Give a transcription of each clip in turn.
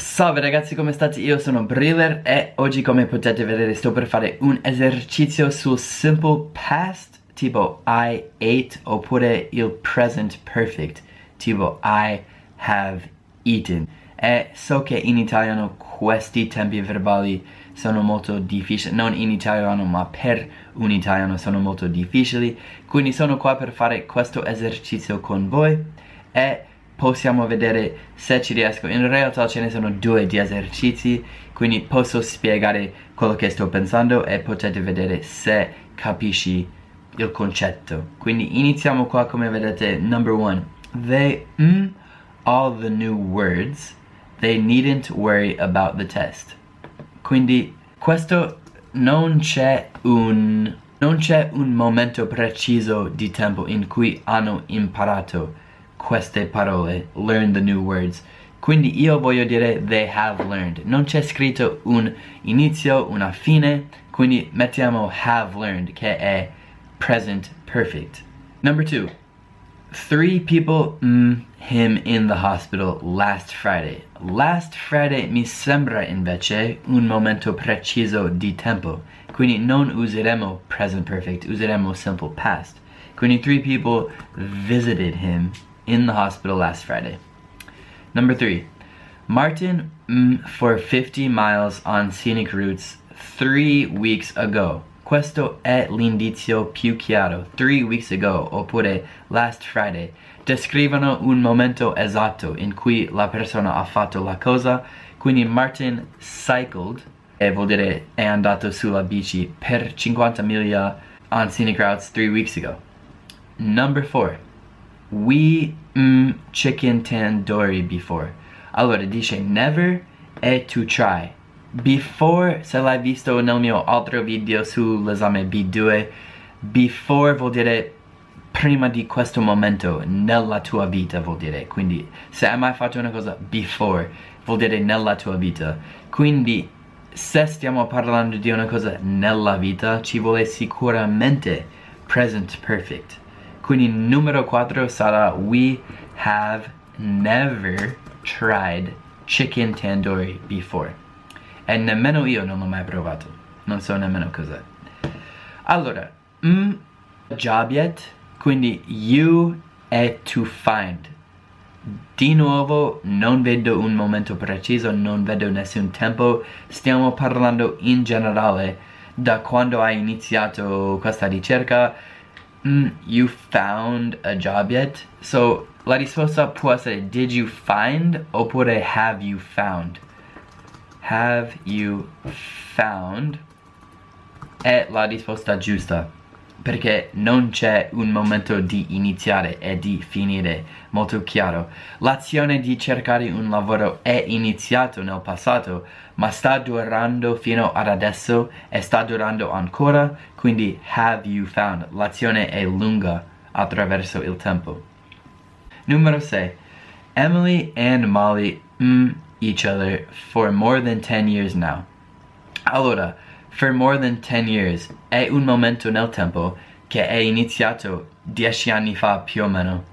Salve ragazzi come state? Io sono Briller e oggi come potete vedere sto per fare un esercizio sul simple past tipo I ate oppure il present perfect tipo I have eaten e so che in italiano questi tempi verbali sono molto difficili non in italiano ma per un italiano sono molto difficili quindi sono qua per fare questo esercizio con voi e possiamo vedere se ci riesco. In realtà ce ne sono due di esercizi quindi posso spiegare quello che sto pensando e potete vedere se capisci il concetto. Quindi iniziamo qua come vedete number one. They mm all the new words. They needn't worry about the test. Quindi questo non c'è un non c'è un momento preciso di tempo in cui hanno imparato queste parole, learn the new words. Quindi io voglio dire they have learned. Non c'è scritto un inizio, una fine, quindi mettiamo have learned che è present perfect. Number two, three people mm, him in the hospital last Friday. Last Friday mi sembra invece un momento preciso di tempo, quindi non useremo present perfect, useremo simple past. Quindi three people visited him in the hospital last Friday. Number three, Martin mm, for 50 miles on scenic routes three weeks ago. Questo è l'indizio più chiaro. Three weeks ago, oppure last Friday, descrivono un momento esatto in cui la persona ha fatto la cosa. Quindi Martin cycled, e vuol dire è andato sulla bici per 50 miglia on scenic routes three weeks ago. Number four, we mm, chicken tandoori before. Allora dice never e to try. Before, se l'hai visto nel mio altro video sull'esame B2, before vuol dire prima di questo momento nella tua vita vuol dire. Quindi se hai mai fatto una cosa before vuol dire nella tua vita. Quindi se stiamo parlando di una cosa nella vita ci vuole sicuramente present perfect. Quindi numero 4 sarà We have never tried chicken tandoori before. E nemmeno io non l'ho mai provato. Non so nemmeno cos'è. Allora, mm, jobiet, quindi you e to find. Di nuovo non vedo un momento preciso, non vedo nessun tempo. Stiamo parlando in generale da quando hai iniziato questa ricerca mm, you found a job yet? So, la risposta può essere did you find oppure have you found? Have you found? È la risposta giusta perché non c'è un momento di iniziare e di finire molto chiaro. L'azione di cercare un lavoro è iniziato nel passato, ma sta durando fino ad adesso e sta durando ancora, quindi have you found? L'azione è lunga attraverso il tempo. Numero 6. Emily and Molly mm each other for more than 10 years now. Allora, for more than 10 years è un momento nel tempo che è iniziato 10 anni fa più o meno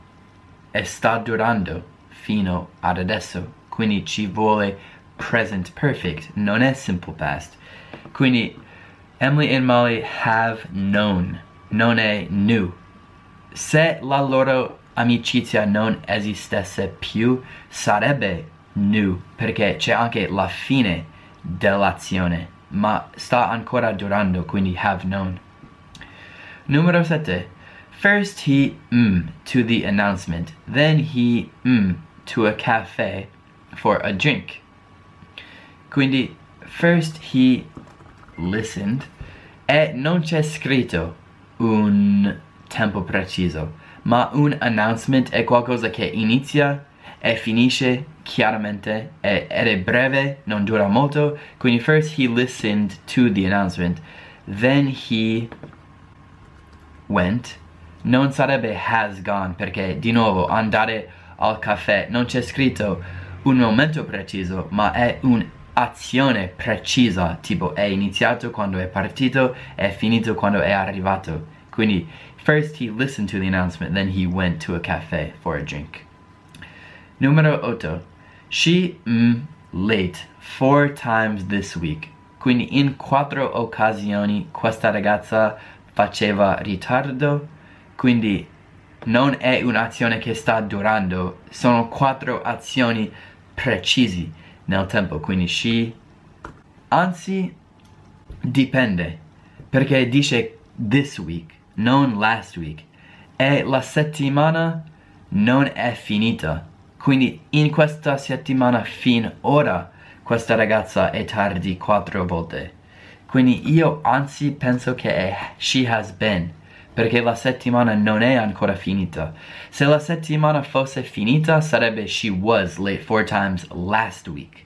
e sta durando fino ad adesso. Quindi ci vuole present perfect non è simple past. Quindi Emily e Molly have known non è new. Se la loro amicizia non esistesse più sarebbe new perché c'è anche la fine dell'azione ma sta ancora durando, quindi have known. Numero 7. First he mm to the announcement, then he mm to a cafe for a drink. Quindi first he listened e non c'è scritto un tempo preciso, ma un announcement è qualcosa che inizia e finisce chiaramente ed è breve, non dura molto. Quindi first he listened to the announcement, then he went. Non sarebbe has gone perché di nuovo andare al caffè non c'è scritto un momento preciso, ma è un'azione precisa, tipo è iniziato quando è partito, è finito quando è arrivato. Quindi first he listened to the announcement, then he went to a cafe for a drink. Numero 8. She mm, late four times this week. Quindi in quattro occasioni questa ragazza faceva ritardo, quindi non è un'azione che sta durando, sono quattro azioni precisi nel tempo, quindi she, anzi, dipende, perché dice this week, non last week, e la settimana non è finita, quindi in questa settimana fin ora questa ragazza è tardi quattro volte. Quindi io anzi penso che è she has been, perché la settimana non è ancora finita. Se la settimana fosse finita sarebbe she was late four times last week.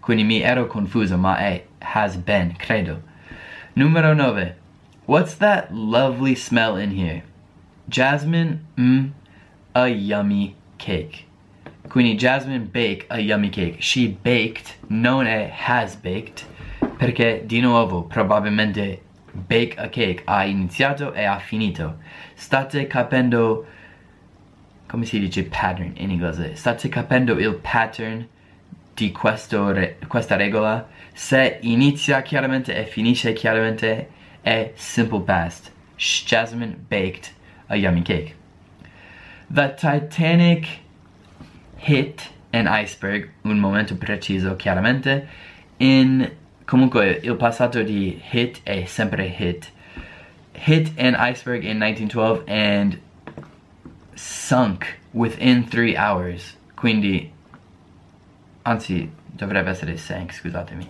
Quindi mi ero confuso, ma è has been, credo. Numero 9. What's that lovely smell in here? Jasmine, mm, a yummy cake. Quindi Jasmine bake a yummy cake. She baked, non è has baked, perché di nuovo probabilmente bake a cake ha iniziato e ha finito. State capendo, come si dice pattern in inglese? State capendo il pattern di re questa regola? Se inizia chiaramente e finisce chiaramente è simple past. Jasmine baked a yummy cake. The Titanic hit an iceberg, un momento preciso chiaramente, in comunque il passato di hit è sempre hit. Hit an iceberg in 1912 and sunk within three hours. Quindi, anzi, dovrebbe essere sank, scusatemi.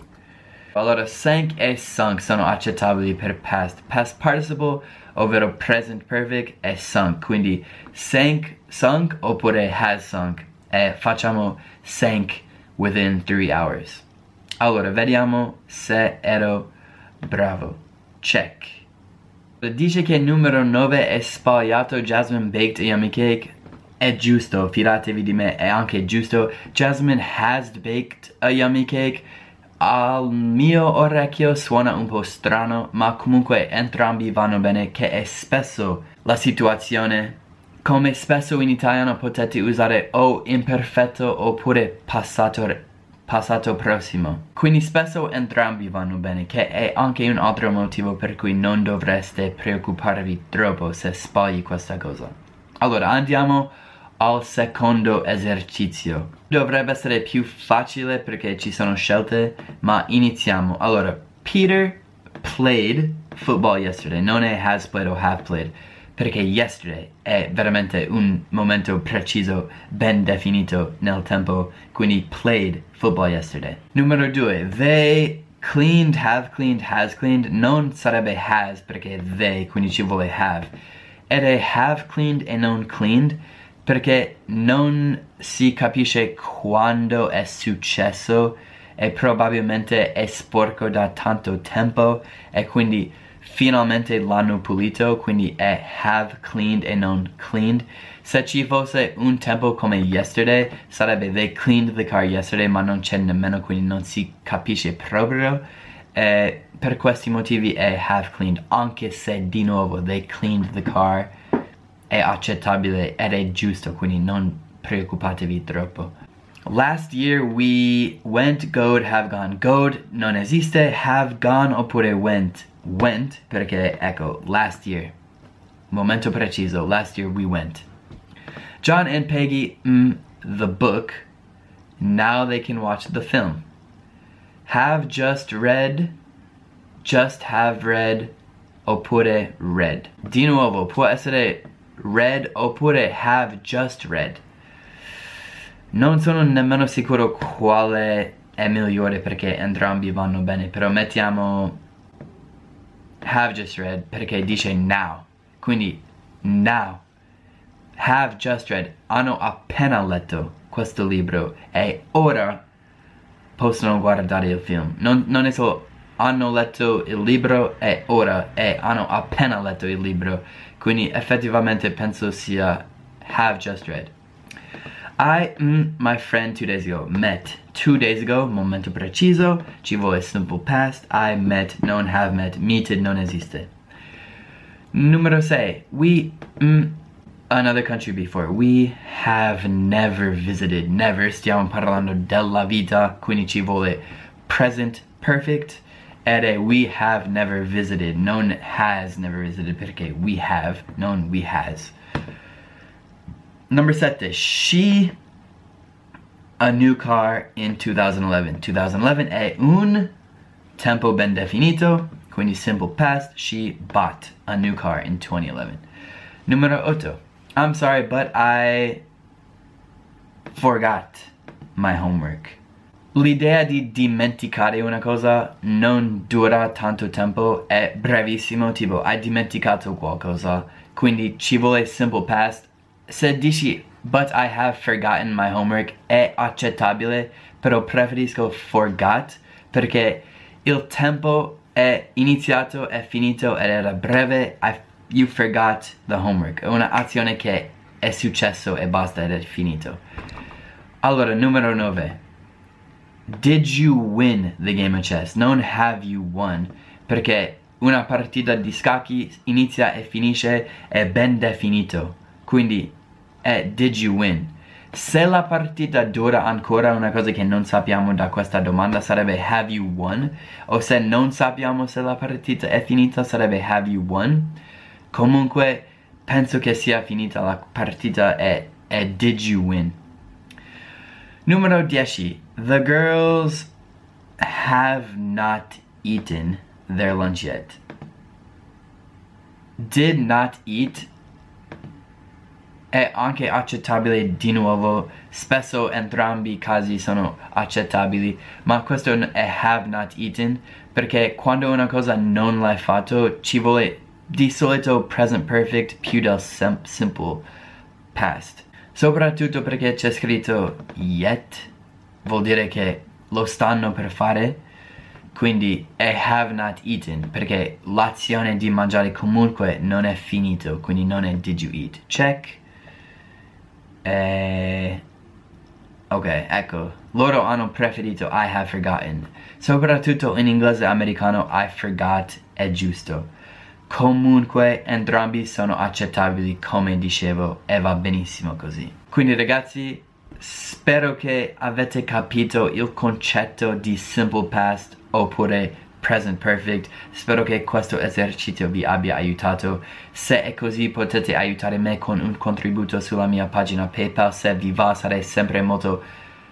Allora, sank e sunk sono accettabili per past. Past participle, ovvero present perfect, è sunk. Quindi, sank, sunk, oppure has sunk. E facciamo sank within three hours. Allora, vediamo se ero bravo. Check. Dice che il numero 9 è sbagliato Jasmine Baked Yummy Cake. È giusto, fidatevi di me, è anche giusto. Jasmine has baked a yummy cake. Al mio orecchio suona un po' strano, ma comunque entrambi vanno bene, che è spesso la situazione. Come spesso in italiano potete usare o imperfetto oppure passato passato prossimo. Quindi spesso entrambi vanno bene, che è anche un altro motivo per cui non dovreste preoccuparvi troppo se sbagli questa cosa. Allora, andiamo al secondo esercizio. Dovrebbe essere più facile perché ci sono scelte, ma iniziamo. Allora, Peter played football yesterday, non è has played o have played perché yesterday è veramente un momento preciso, ben definito nel tempo, quindi played football yesterday. Numero due, they cleaned, have cleaned, has cleaned, non sarebbe has perché they, quindi ci vuole have. Ed è have cleaned e non cleaned perché non si capisce quando è successo e probabilmente è sporco da tanto tempo e quindi finalmente l'hanno pulito, quindi è have cleaned e non cleaned. Se ci fosse un tempo come yesterday, sarebbe they cleaned the car yesterday, ma non c'è nemmeno, quindi non si capisce proprio. E per questi motivi è have cleaned, anche se di nuovo they cleaned the car, è accettabile ed è giusto, quindi non preoccupatevi troppo. Last year we went, good, have gone. Good non esiste, have gone oppure went went perché ecco last year. Momento preciso last year we went. John and Peggy mm, the book. Now they can watch the film. Have just read just have read oppure read. Di nuovo può essere read oppure have just read. Non sono nemmeno sicuro quale è migliore perché entrambi vanno bene però mettiamo have just read perché dice now. Quindi now. Have just read. Hanno appena letto questo libro e ora possono guardare il film. Non, non è solo hanno letto il libro e ora e hanno appena letto il libro. Quindi effettivamente penso sia have just read. I, mm, my friend two days ago, met. Two days ago, momento preciso, ci vuole simple past. I met, non have met, meted non esiste. Numero sei, We, mm, another country before. We have never visited. Never. Stiamo parlando della vita, quindi ci vuole present perfect. Ed we have never visited. Non has never visited perché we have, non we has. Number seven. She a new car in 2011. 2011 è eh, un tempo ben definito, quindi simple past. She bought a new car in 2011. Numero 8. I'm sorry, but I forgot my homework. L'idea di dimenticare una cosa non dura tanto tempo, è brevissimo, tipo hai dimenticato qualcosa, quindi ci vuole simple past. Se dici but I have forgotten my homework è accettabile, però preferisco forgot perché il tempo è iniziato, è finito ed era breve, I, you forgot the homework. È un'azione che è successo e basta ed è finito. Allora, numero 9. Did you win the game of chess? Non have you won, perché una partita di scacchi inizia e finisce è ben definito. Quindi è did you win? Se la partita dura ancora una cosa che non sappiamo da questa domanda sarebbe have you won? O se non sappiamo se la partita è finita sarebbe have you won? Comunque penso che sia finita la partita e, e did you win? Numero 10. The girls have not eaten their lunch yet. Did not eat è anche accettabile di nuovo, spesso entrambi i casi sono accettabili, ma questo è have not eaten perché quando una cosa non l'hai fatto ci vuole di solito present perfect più del sim simple past. Soprattutto perché c'è scritto yet, vuol dire che lo stanno per fare, quindi è have not eaten, perché l'azione di mangiare comunque non è finito, quindi non è did you eat. Check. E... Ok, ecco, loro hanno preferito I have forgotten. Soprattutto in inglese americano I forgot è giusto. Comunque entrambi sono accettabili come dicevo e va benissimo così. Quindi ragazzi, spero che avete capito il concetto di simple past oppure present perfect. Spero che questo esercizio vi abbia aiutato. Se è così potete aiutare me con un contributo sulla mia pagina PayPal. Se vi va sarei sempre molto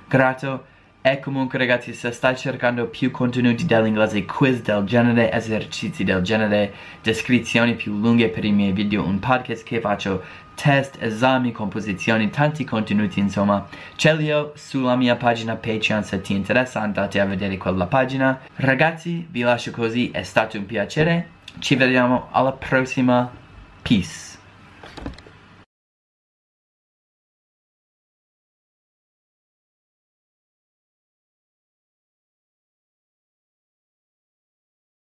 grato. E comunque ragazzi se stai cercando più contenuti dell'inglese, quiz del genere, esercizi del genere, descrizioni più lunghe per i miei video, un podcast che faccio, test, esami, composizioni, tanti contenuti insomma, ce li ho sulla mia pagina Patreon se ti interessa andate a vedere quella pagina. Ragazzi vi lascio così, è stato un piacere, ci vediamo alla prossima, peace.